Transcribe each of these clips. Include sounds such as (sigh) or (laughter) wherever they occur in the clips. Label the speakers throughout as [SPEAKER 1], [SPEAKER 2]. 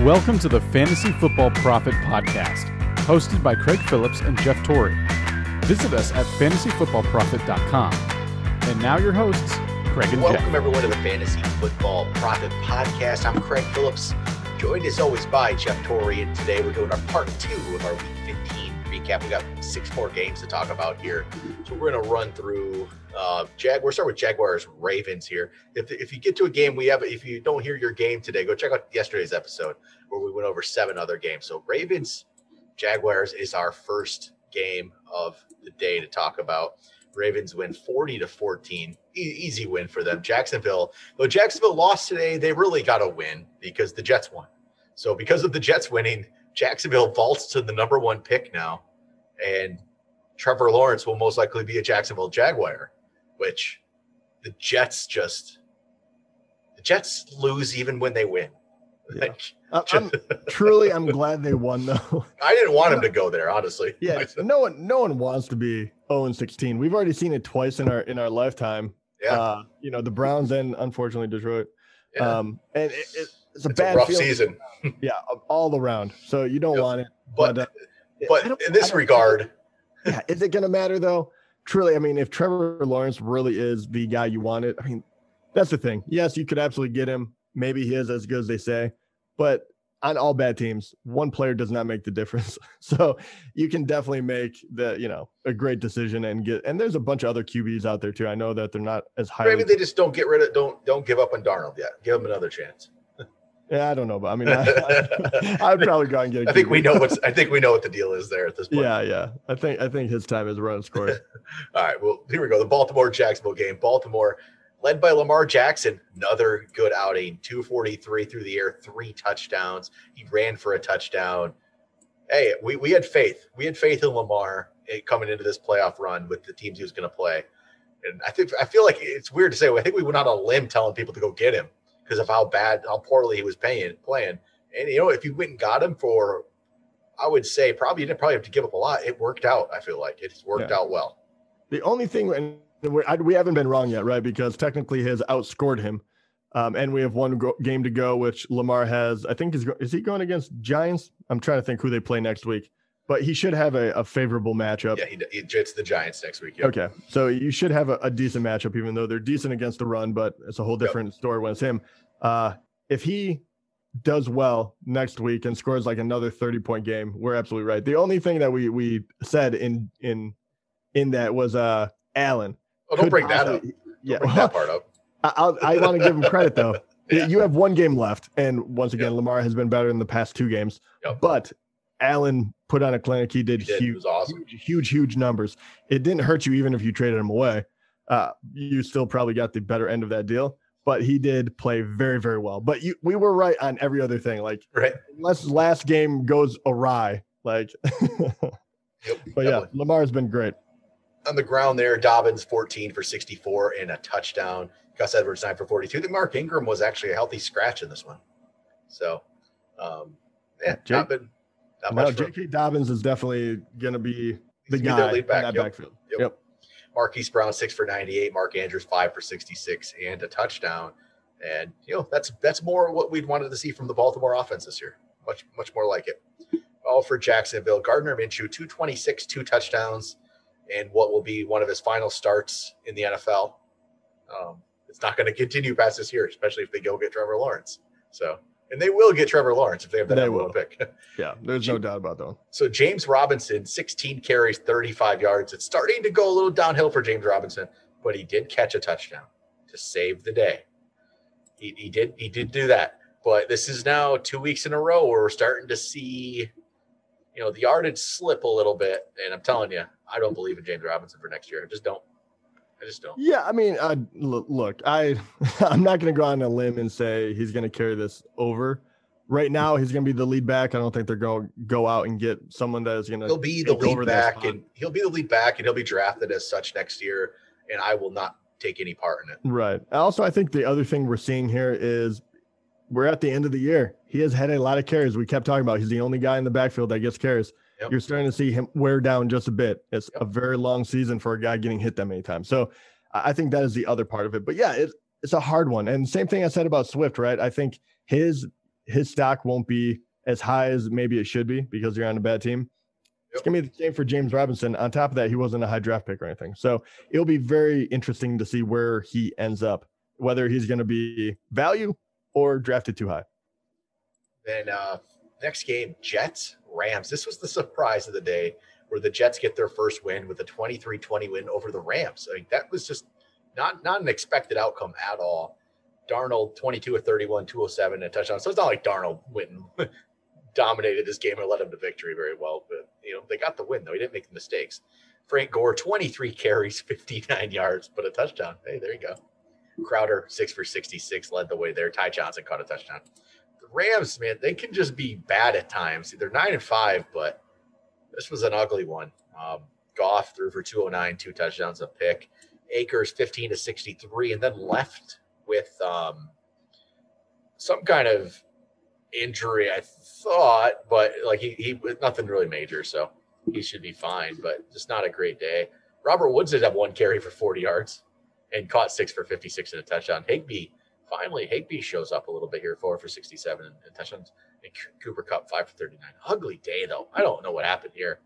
[SPEAKER 1] Welcome to the Fantasy Football Profit Podcast, hosted by Craig Phillips and Jeff Torrey. Visit us at fantasyfootballprofit.com. And now your hosts, Craig and
[SPEAKER 2] Welcome
[SPEAKER 1] Jeff.
[SPEAKER 2] Welcome everyone to the Fantasy Football Profit Podcast. I'm Craig Phillips, joined as always by Jeff Torrey, and today we're doing our part two of our Week 15 recap. We got six more games to talk about here, so we're going to run through uh, Jag. We're starting with Jaguars Ravens here. If if you get to a game, we have. If you don't hear your game today, go check out yesterday's episode where we went over seven other games. So Ravens Jaguars is our first game of the day to talk about. Ravens win 40 to 14. E- easy win for them. Jacksonville, though Jacksonville lost today, they really got a win because the Jets won. So because of the Jets winning, Jacksonville vaults to the number one pick now. And Trevor Lawrence will most likely be a Jacksonville Jaguar, which the Jets just the Jets lose even when they win.
[SPEAKER 3] Yeah.
[SPEAKER 2] Like,
[SPEAKER 3] I'm (laughs) truly, I'm glad they won though.
[SPEAKER 2] I didn't want him to go there, honestly.
[SPEAKER 3] Yeah, (laughs) no one, no one wants to be 0 and 16. We've already seen it twice in our in our lifetime.
[SPEAKER 2] Yeah.
[SPEAKER 3] Uh, you know, the Browns and unfortunately Detroit.
[SPEAKER 2] Yeah.
[SPEAKER 3] Um, and it, it, it's a
[SPEAKER 2] it's a
[SPEAKER 3] bad
[SPEAKER 2] rough season. (laughs)
[SPEAKER 3] Yeah, all around. So you don't
[SPEAKER 2] Yep.
[SPEAKER 3] want it.
[SPEAKER 2] But
[SPEAKER 3] uh,
[SPEAKER 2] but in this regard,
[SPEAKER 3] yeah, is it going to matter though? Truly, I mean, if Trevor Lawrence really is the guy you wanted, I mean, that's the thing. Yes, you could absolutely get him. Maybe he is as good as they say, but on all bad teams, one player does not make the difference. (laughs) So you can definitely make the, you know, a great decision and get. And there's a bunch of other QBs out there too. I know that they're not as high.
[SPEAKER 2] maybe they just don't get rid of don't don't give up on Darnold yet. Give him another chance.
[SPEAKER 3] Yeah, I don't know, but I mean, (laughs) I, would probably go and get.
[SPEAKER 2] I think we know what's I think we know what the deal is there at this point.
[SPEAKER 3] Yeah, yeah. I think I think his time is run its course. (laughs)
[SPEAKER 2] All right. Well, here we go. The Baltimore Jacksonville game. Baltimore led by Lamar Jackson. Another good outing. 243 through the air, three touchdowns. He ran for a touchdown. Hey, we, we had faith. We had faith in Lamar eh, coming into this playoff run with the teams he was going to play. And I think I feel like it's weird to say. I think we went out on a limb telling people to go get him because of how bad, how poorly he was paying playing. And you know, if you went and got him for, I would say probably you didn't probably have to give up a lot. It worked out. I feel like it's worked
[SPEAKER 3] Yeah.
[SPEAKER 2] out well.
[SPEAKER 3] The only thing, and I, we haven't been wrong yet, right? Because technically, has outscored him, um, and we have one go, game to go, which Lamar has. I think is is he going against Giants? I'm trying to think who they play next week, but he should have a, a favorable matchup.
[SPEAKER 2] Yeah, he, it's the Giants next week. Yep.
[SPEAKER 3] Okay, so you should have a, a decent matchup, even though they're decent against the run, but it's a whole
[SPEAKER 2] Yep.
[SPEAKER 3] different story when it's him. Uh, if he does well next week and scores like another 30 point game, we're absolutely right. The only thing that we we said in in in that was uh Allen.
[SPEAKER 2] Oh, don't bring that up.
[SPEAKER 3] Yeah,
[SPEAKER 2] bring that part up. (laughs)
[SPEAKER 3] I, I'll, I want to give him credit though. (laughs)
[SPEAKER 2] Yeah.
[SPEAKER 3] You have one game left, and once again,
[SPEAKER 2] Yep.
[SPEAKER 3] Lamar has been better in the past two games.
[SPEAKER 2] Yep.
[SPEAKER 3] But Allen put on a clinic. He did,
[SPEAKER 2] He did.
[SPEAKER 3] Huge,
[SPEAKER 2] awesome.
[SPEAKER 3] huge, huge, huge numbers. It didn't hurt you even if you traded him away. Uh, you still probably got the better end of that deal. But he did play very, very well. But you, we were right on every other thing. Like
[SPEAKER 2] Right.
[SPEAKER 3] unless last game goes awry, like. (laughs)
[SPEAKER 2] Yep.
[SPEAKER 3] but yeah. Lamar's been great.
[SPEAKER 2] On the ground there, Dobbins 14 for 64 and a touchdown. Gus Edwards 9 for 42. The Mark Ingram was actually a healthy scratch in this one. So, um, yeah,
[SPEAKER 3] Jake-
[SPEAKER 2] not been not
[SPEAKER 3] No, J.K. Dobbins is definitely going to be the
[SPEAKER 2] He's gonna be their
[SPEAKER 3] guy
[SPEAKER 2] lead
[SPEAKER 3] in that
[SPEAKER 2] yep.
[SPEAKER 3] backfield.
[SPEAKER 2] Yep.
[SPEAKER 3] Yep.
[SPEAKER 2] Marquise Brown six for 98, Mark Andrews five for 66 and a touchdown. And you know that's that's more what we'd wanted to see from the Baltimore offense this year. Much much more like it. All for Jacksonville. Gardner Minshew 226, two touchdowns, and what will be one of his final starts in the NFL. Um, it's not going to continue past this year, especially if they go get Trevor Lawrence. So, and they will get Trevor Lawrence if they have that
[SPEAKER 3] They will.
[SPEAKER 2] pick. (laughs)
[SPEAKER 3] Yeah, there's no doubt about that.
[SPEAKER 2] So James Robinson, 16 carries, 35 yards. It's starting to go a little downhill for James Robinson, but he did catch a touchdown to save the day. He, he did he did do that. But this is now two weeks in a row where we're starting to see, you know, the yardage slip a little bit. And I'm telling you, I don't believe in James Robinson for next year. I just don't. I just don't.
[SPEAKER 3] Yeah, I mean, uh, look, I (laughs) I'm not going to go on a limb and say he's going to carry this over. Right now, he's going to be the lead back. I don't think they're going to go out and get someone that is going to.
[SPEAKER 2] He'll
[SPEAKER 3] to.
[SPEAKER 2] be the lead back, and he'll be the lead back, and he'll be drafted as such next year. And I will not take any part in it.
[SPEAKER 3] Right. Also, I think the other thing we're seeing here is we're at the end of the year. He has had a lot of carries. We kept talking about he's the only guy in the backfield that gets carries.
[SPEAKER 2] Yep.
[SPEAKER 3] You're starting to see him wear down just a bit. It's
[SPEAKER 2] Yep.
[SPEAKER 3] a very long season for a guy getting hit that many times. So I think that is the other part of it. But yeah, it's it's a hard one. And same thing I said about Swift, right? I think his his stock won't be as high as maybe it should be because you're on a bad team. It's gonna be the same for James Robinson. On top of that, he wasn't a high draft pick or anything. So it'll be very interesting to see where he ends up, whether he's gonna be value or drafted too high.
[SPEAKER 2] Then uh next game, Jets, Rams. This was the surprise of the day where the Jets get their first win with a 23-20 win over the Rams. I mean, that was just not not an expected outcome at all. Darnold 22 or 31, 207 and a touchdown. So it's not like Darnold went and (laughs) dominated this game or led them to victory very well. But you know, they got the win though. He didn't make the mistakes. Frank Gore, 23 carries, 59 yards, but a touchdown. Hey, there you go. Crowder, six for 66, led the way there. Ty Johnson caught a touchdown. Rams, man, they can just be bad at times. They're nine and five, but this was an ugly one. Um, Goff threw for 209, two touchdowns, a pick. Akers 15 to 63, and then left with um, some kind of injury, I thought, but like he, he nothing really major, so he should be fine, but just not a great day. Robert Woods did have one carry for 40 yards and caught six for 56 and a touchdown. Higbee, finally, Higbee shows up a little bit here, four for 67 and, and touchdowns. And Cooper Kupp, five for 39. Ugly day, though. I don't know what happened here.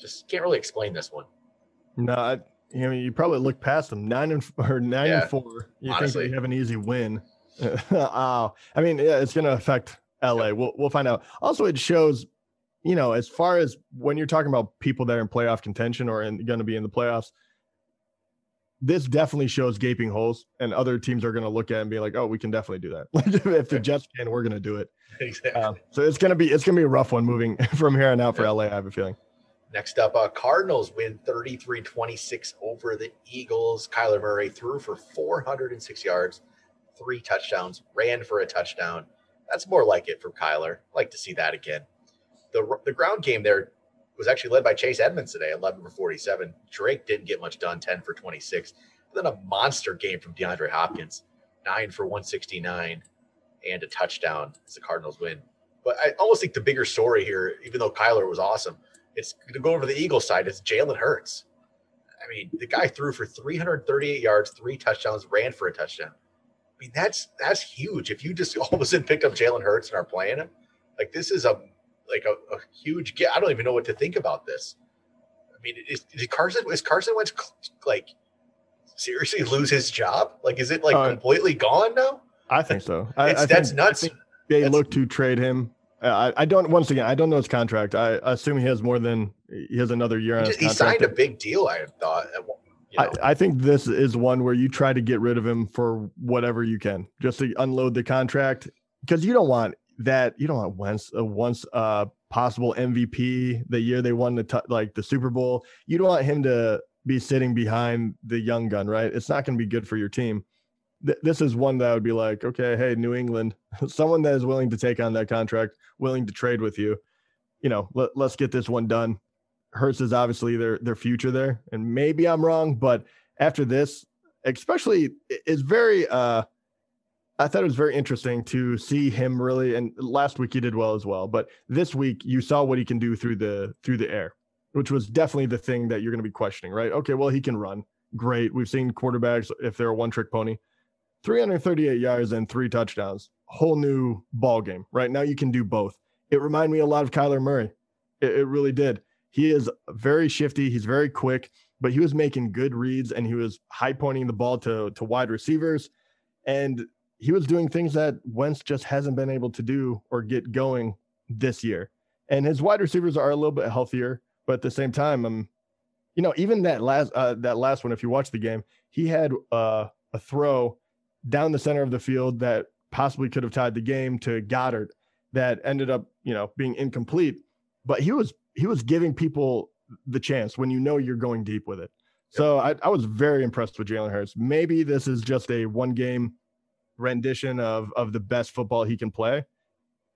[SPEAKER 2] Just can't really explain this one.
[SPEAKER 3] No, I, I mean, you probably look past them nine and or nine yeah, and four. You honestly. think they have an easy win? (laughs) uh, I mean, yeah, it's going to affect LA. We'll we'll find out. Also, it shows, you know, as far as when you're talking about people that are in playoff contention or going to be in the playoffs, this definitely shows gaping holes, and other teams are going to look at and be like, "Oh, we can definitely do that." (laughs) If the Jets can, we're going to do it. Exactly. Um, so it's going to be it's going to be a rough one moving (laughs) from here on out for. LA. I have a feeling.
[SPEAKER 2] Next up, uh, Cardinals win 33 26 over the Eagles. Kyler Murray threw for 406 yards, three touchdowns, ran for a touchdown. That's more like it from Kyler. like to see that again. The, the ground game there was actually led by Chase Edmonds today, 11 for 47. Drake didn't get much done, 10 for 26. But then a monster game from DeAndre Hopkins, 9 for 169 and a touchdown as the Cardinals win. But I almost think the bigger story here, even though Kyler was awesome, it's to go over the Eagles side. It's Jalen Hurts. I mean, the guy threw for 338 yards, three touchdowns, ran for a touchdown. I mean, that's that's huge. If you just (laughs) all of a sudden picked up Jalen Hurts and are playing him, like this is a like a, a huge get. I don't even know what to think about this. I mean, is, is Carson is Carson Wentz like seriously lose his job? Like, is it like uh, completely gone now?
[SPEAKER 3] I think so. I, I
[SPEAKER 2] that's nuts.
[SPEAKER 3] they
[SPEAKER 2] that's,
[SPEAKER 3] look to trade him I, I don't. Once again, I don't know his contract. I assume he has more than he has another year on. He,
[SPEAKER 2] he signed a big deal. I thought.
[SPEAKER 3] You know. I, I think this is one where you try to get rid of him for whatever you can, just to unload the contract, because you don't want that. You don't want once a once uh possible MVP the year they won the t- like the Super Bowl. You don't want him to be sitting behind the young gun, right? It's not going to be good for your team th- this is one that would be like, okay, hey, New England, (laughs) someone that is willing to take on that contract, willing to trade with you. You know, let, let's get this one done. Hurts is obviously their their future there, and maybe I'm wrong, but after this, especially, it's very. uh I thought it was very interesting to see him really. And last week he did well as well, but this week you saw what he can do through the through the air, which was definitely the thing that you're going to be questioning, right? Okay, well he can run, great. We've seen quarterbacks if they're a one trick pony. 338 yards and three touchdowns. Whole new ball game. Right now, you can do both. It reminded me a lot of Kyler Murray. It, it really did. He is very shifty. He's very quick, but he was making good reads and he was high pointing the ball to to wide receivers, and he was doing things that Wentz just hasn't been able to do or get going this year. And his wide receivers are a little bit healthier, but at the same time, um, you know, even that last uh, that last one, if you watch the game, he had uh, a throw down the center of the field that possibly could have tied the game to Goedert that ended up, you know, being incomplete. But he was he was giving people the chance when you know you're going deep with it. So I, I was very impressed with Jalen Hurts. Maybe this is just a one game rendition of of the best football he can play,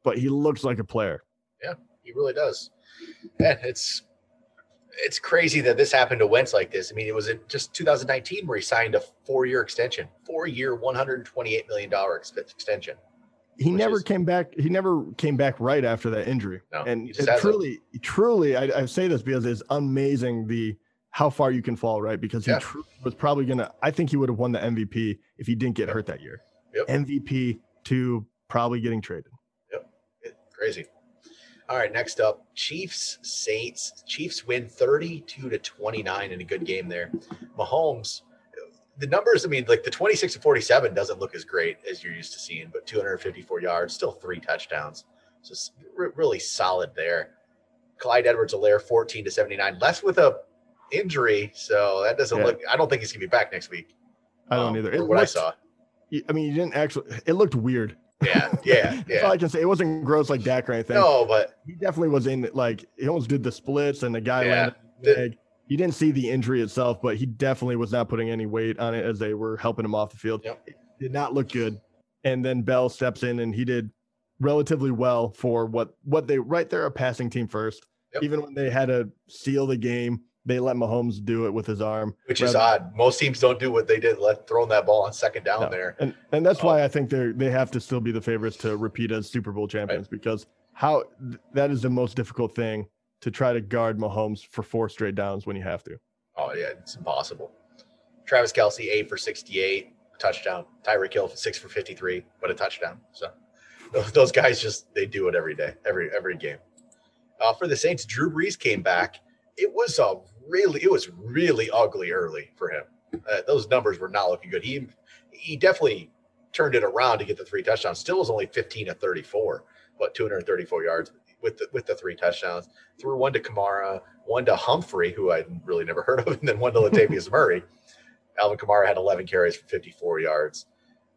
[SPEAKER 3] but he looks like a player.
[SPEAKER 2] Yeah, he really does. And it's it's crazy that this happened to Wentz like this. I mean, it was in just 2019 where he signed a four-year extension, four-year, 128 million dollar extension.
[SPEAKER 3] He never is, came back. He never came back right after that injury. No, and truly, truly, I, I, say this because it's amazing the how far you can fall, right? Because he yeah. was probably gonna. I think he would have won the MVP if he didn't get hurt that year. Yep. MVP to probably getting traded.
[SPEAKER 2] Yep. Crazy. All right, next up, Chiefs Saints. Chiefs win 32 to 29 in a good game there. Mahomes, the numbers, I mean, like the 26 to 47 doesn't look as great as you're used to seeing, but 254 yards, still three touchdowns. So it's really solid there. Clyde Edwards Helaire 14 to 79, left with a injury. So that doesn't yeah. look, I don't think he's going to be back next week.
[SPEAKER 3] I don't um, either.
[SPEAKER 2] It what looked, I saw.
[SPEAKER 3] I mean, you didn't actually, it looked weird.
[SPEAKER 2] Yeah, yeah, (laughs) yeah.
[SPEAKER 3] All I can say. It wasn't gross like Dak or anything.
[SPEAKER 2] No, but
[SPEAKER 3] he definitely was in like he almost did the splits and the guy yeah, landed the. He didn't see the injury itself, but he definitely was not putting any weight on it as they were helping him off the field.
[SPEAKER 2] Yep.
[SPEAKER 3] Did not look good. And then Bell steps in and he did relatively well for what what they right there a passing team first. Yep. Even when they had to seal the game, they let Mahomes do it with his arm,
[SPEAKER 2] which is odd. Most teams don't do what they did, let throwing that ball on second down no. there,
[SPEAKER 3] and and that's um, why I think they they have to still be the favorites to repeat as Super Bowl champions right. because how that is the most difficult thing to try to guard Mahomes for four straight downs when you have to.
[SPEAKER 2] Oh yeah, it's impossible. Travis Kelce eight for sixty-eight, touchdown. Tyreek Hill six for fifty-three, but a touchdown. So those guys just they do it every day, every every game. Uh, for the Saints, Drew Brees came back it was a really it was really ugly early for him. Uh, those numbers were not looking good. He he definitely turned it around to get the three touchdowns. Still was only 15 to 34, but 234 yards with the with the three touchdowns. Threw one to Kamara, one to Humphrey, who I really never (laughs) heard of, and then one to Latavius (laughs) Murray. Alvin Kamara had 11 carries for 54 yards.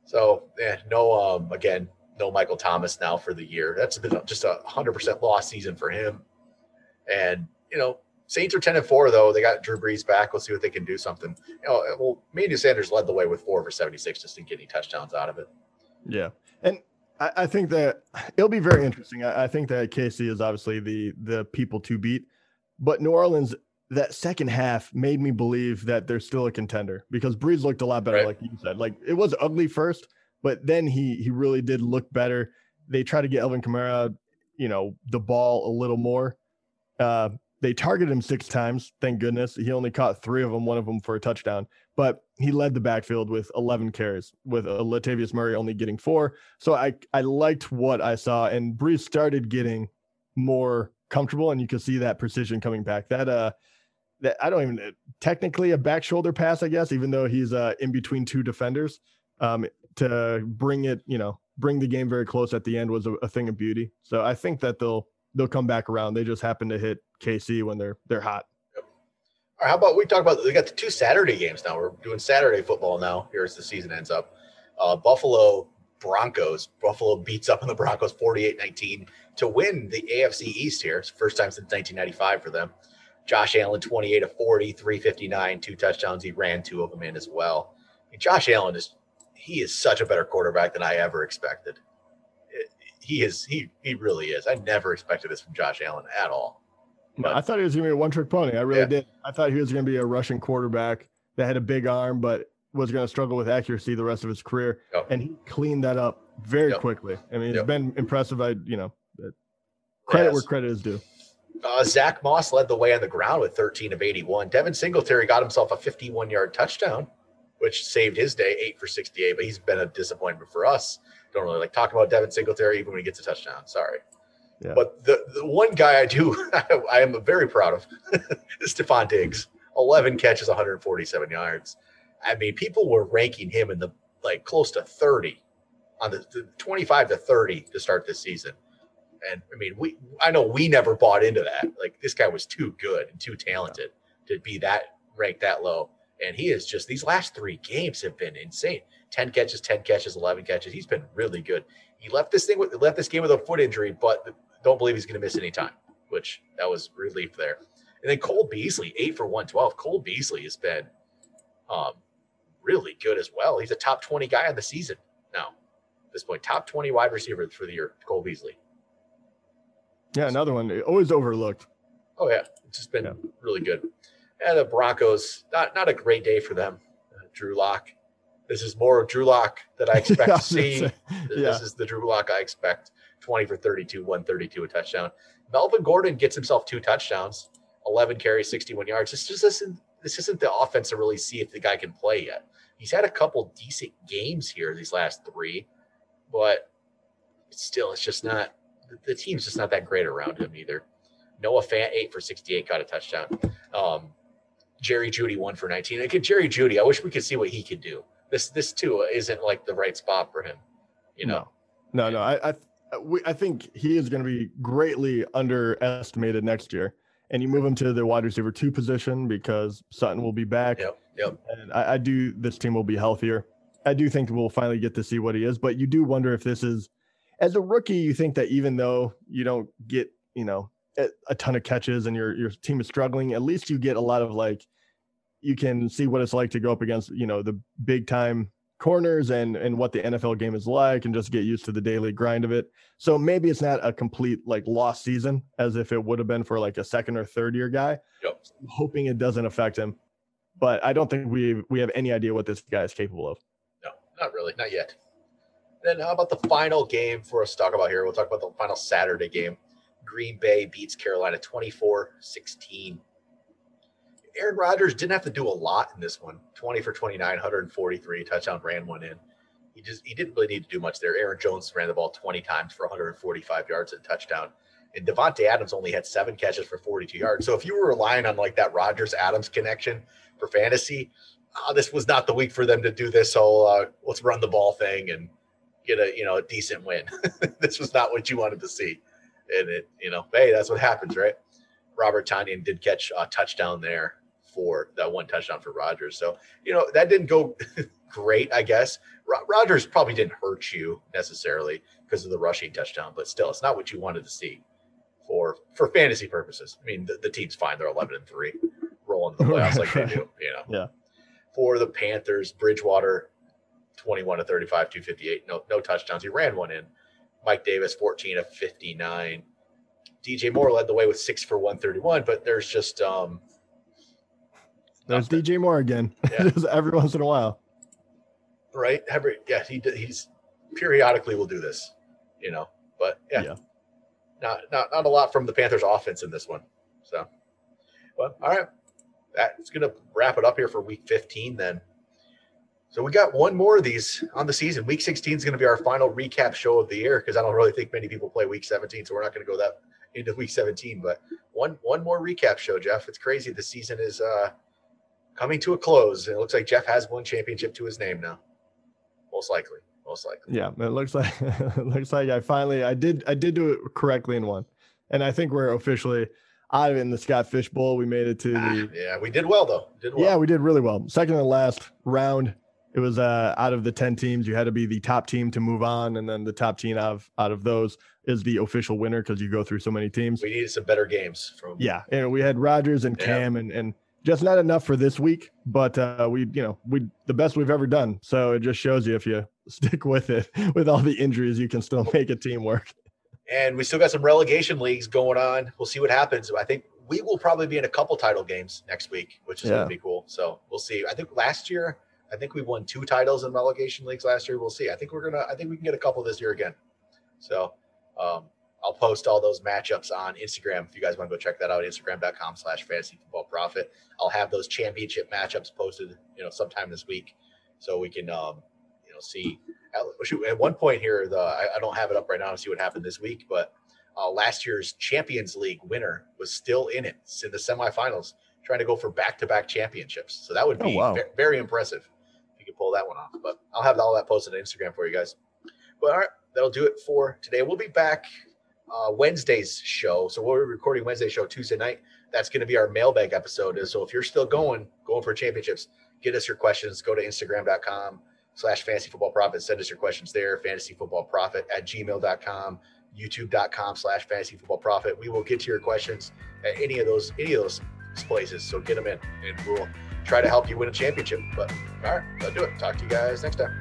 [SPEAKER 2] So yeah, no um again, no Michael Thomas now for the year. That's been just a hundred percent lost season for him. And you know, Saints are 10 and 4, though. They got Drew Brees back. We'll see what they can do something. You know, well, Emmanuel Sanders led the way with four for 76, just didn't get any touchdowns out of it.
[SPEAKER 3] Yeah. And I, I think that it'll be very interesting. I, I, think that KC is obviously the the people to beat. But New Orleans, that second half made me believe that they're still a contender because Brees looked a lot better, right. like you said. Like it was ugly first, but then he he really did look better. They tried to get Alvin Kamara, you know, the ball a little more. Uh, they targeted him six times. Thank goodness. He only caught three of them, one of them for a touchdown. But he led the backfield with 11 carries, with uh, Latavius Murray only getting four. So I, I liked what I saw. And Brees started getting more comfortable, and you can see that precision coming back. That, uh, that I don't even uh, technically a back shoulder pass, I guess, even though he's uh, in between two defenders. Um, to bring it, you know, bring the game very close at the end was a, a thing of beauty. So I think that they'll they'll come back around. They just happen to hit KC when they're they're hot.
[SPEAKER 2] Yep. All right, how about we talk about we got the two Saturday games now. We're doing Saturday football now. Here as the season ends up. Uh, Buffalo Broncos. Buffalo beats up on the Broncos 48-19 to win the AFC East here. It's first time since 1995 for them. Josh Allen 28 to 40, 359, two touchdowns. He ran two of them in as well. I mean, Josh Allen is he is such a better quarterback than I ever expected. He is he he really is. I never expected this from Josh Allen at all.
[SPEAKER 3] But, I thought he was going to be a one trick pony. I really yeah. did. I thought he was going to be a Russian quarterback that had a big arm, but was going to struggle with accuracy the rest of his career. Yep. And he cleaned that up very yep. quickly. I mean, it's yep. been impressive. I, you know, credit yes. where credit is due.
[SPEAKER 2] Uh, Zach Moss led the way on the ground with 13 of 81. Devin Singletary got himself a 51 yard touchdown, which saved his day, eight for 68. But he's been a disappointment for us. Don't really like talking about Devin Singletary even when he gets a touchdown. Sorry. Yeah. But the, the one guy I do, (laughs) I am very proud of (laughs) is Stefon Diggs. 11 catches, 147 yards. I mean, people were ranking him in the like close to 30 on the, the 25 to 30 to start this season. And I mean, we I know we never bought into that. Like this guy was too good and too talented to be that ranked that low. And he is just these last three games have been insane. 10 catches, 10 catches, 11 catches. He's been really good. He left this thing with left this game with a foot injury, but don't believe he's going to miss any time, which that was relief there. And then Cole Beasley, eight for 112. Cole Beasley has been um, really good as well. He's a top 20 guy on the season now. At this point, top 20 wide receiver for the year, Cole Beasley.
[SPEAKER 3] Yeah, another one always overlooked.
[SPEAKER 2] Oh yeah, it's just been yeah. really good. And the Broncos, not not a great day for them. Uh, Drew Lock. This is more of Drew Lock that I (laughs) expect yeah, to see. yeah. This is the Drew Lock I expect. 20 for 32, 132, a touchdown. Melvin Gordon gets himself two touchdowns, 11 carries, 61 yards. This just isn't this isn't the offense to really see if the guy can play yet. He's had a couple decent games here these last three, but still, it's just not the team's just not that great around him either. Noah Fant eight for 68 got a touchdown. Um, Jerry Jeudy one for 19. Again, Jerry Jeudy, I wish we could see what he could do. This this too isn't like the right spot for him. You know.
[SPEAKER 3] No, no, no. I I, we, I think he is going to be greatly underestimated next year. And you move him to the wide receiver two position because Sutton will be back.
[SPEAKER 2] Yep. Yep.
[SPEAKER 3] And I, I do. This team will be healthier. I do think we'll finally get to see what he is. But you do wonder if this is, as a rookie, you think that even though you don't get, you know, a, ton of catches and your your team is struggling, at least you get a lot of like, you can see what it's like to go up against, you know, the big time corners and and what the NFL game is like and just get used to the daily grind of it. So maybe it's not a complete like lost season as if it would have been for like a second or third year guy.
[SPEAKER 2] Yep.
[SPEAKER 3] I'm hoping it doesn't affect him. But I don't think we we have any idea what this guy is capable of.
[SPEAKER 2] No, not really, not yet. Then how about the final game for us to talk about here? We'll talk about the final Saturday game. Green Bay beats Carolina 24-16. Aaron Rodgers didn't have to do a lot in this one. 20 for 29, 143 touchdown, ran one in. He just he didn't really need to do much there. Aaron Jones ran the ball 20 times for 145 yards and touchdown. And Davante Adams only had seven catches for 42 yards. So if you were relying on like that Rodgers Adams connection for fantasy, uh, this was not the week for them to do this whole uh, let's run the ball thing and get a you know a decent win. (laughs) this was not what you wanted to see, and it you know hey that's what happens right. Robert Tonyan did catch a touchdown there for that one touchdown for Rodgers. So, you know, that didn't go (laughs) great, I guess. Rodgers probably didn't hurt you necessarily because of the rushing touchdown, but still, it's not what you wanted to see for for fantasy purposes. I mean, the, the team's fine; they're eleven and three, rolling the (laughs) playoffs like they do. You know,
[SPEAKER 3] yeah.
[SPEAKER 2] For the Panthers, Bridgewater, twenty-one to thirty-five, two fifty-eight, no no touchdowns. He ran one in. Mike Davis, fourteen of fifty-nine. DJ Moore led the way with six for one thirty-one, but there's just um
[SPEAKER 3] there's DJ Moore again. (laughs) Yeah. Just every once in a while.
[SPEAKER 2] Right. Every yeah, he he's periodically will do this, you know. But yeah. yeah. Not not not a lot from the Panthers offense in this one. So well, all right. That's gonna wrap it up here for week 15 then. So we got one more of these on the season. Week 16 is going to be our final recap show of the year because I don't really think many people play week 17, so we're not going to go that into week 17. But one one more recap show, Jeff. It's crazy. The season is uh coming to a close. It looks like Jeff has one championship to his name now. Most likely. Most likely.
[SPEAKER 3] Yeah, it looks like (laughs) it looks like I finally I did I did do it correctly in one. And I think we're officially out of it in the Scott Fish Bowl. We made it to ah, the
[SPEAKER 2] Yeah, we did well though. Did well.
[SPEAKER 3] Yeah, we did really well. Second and last round. It was uh, out of the 10 teams, you had to be the top team to move on. And then the top team out of, out of those is the official winner because you go through so many teams.
[SPEAKER 2] We needed some better games from
[SPEAKER 3] Yeah. And we had Rodgers and Cam and, and just not enough for this week, but uh, we, you know, we the best we've ever done. So it just shows you if you (laughs) stick with it, with all the injuries, you can still make a team work.
[SPEAKER 2] And we still got some relegation leagues going on. We'll see what happens. I think we will probably be in a couple title games next week, which is yeah. going to be cool. So we'll see. I think last year, I think we won two titles in relegation leagues last year. We'll see. I think we're gonna. I think we can get a couple this year again. So um, I'll post all those matchups on Instagram. If you guys want to go check that out, Instagram.com slash fantasy football profit. I'll have those championship matchups posted, you know, sometime this week. So we can um, you know, see at one point here, the I, I, don't have it up right now to see what happened this week, but uh, last year's Champions League winner was still in it in the semifinals, trying to go for back-to-back championships. So that would oh, be oh, wow. very, very impressive if you could pull that one off. But I'll have all that posted on Instagram for you guys. But all right, that'll do it for today. We'll be back uh, Wednesday's show. So we're recording Wednesday show Tuesday night. That's going to be our mailbag episode. So if you're still going, going for championships, get us your questions. Go to Instagram.com slash fantasy football profit. Send us your questions there. Fantasy football profit at gmail.com, youtube.com slash fantasy football profit. We will get to your questions at any of those, any of those places. So get them in and we'll try to help you win a championship. But all right, that'll do it. Talk to you guys next time.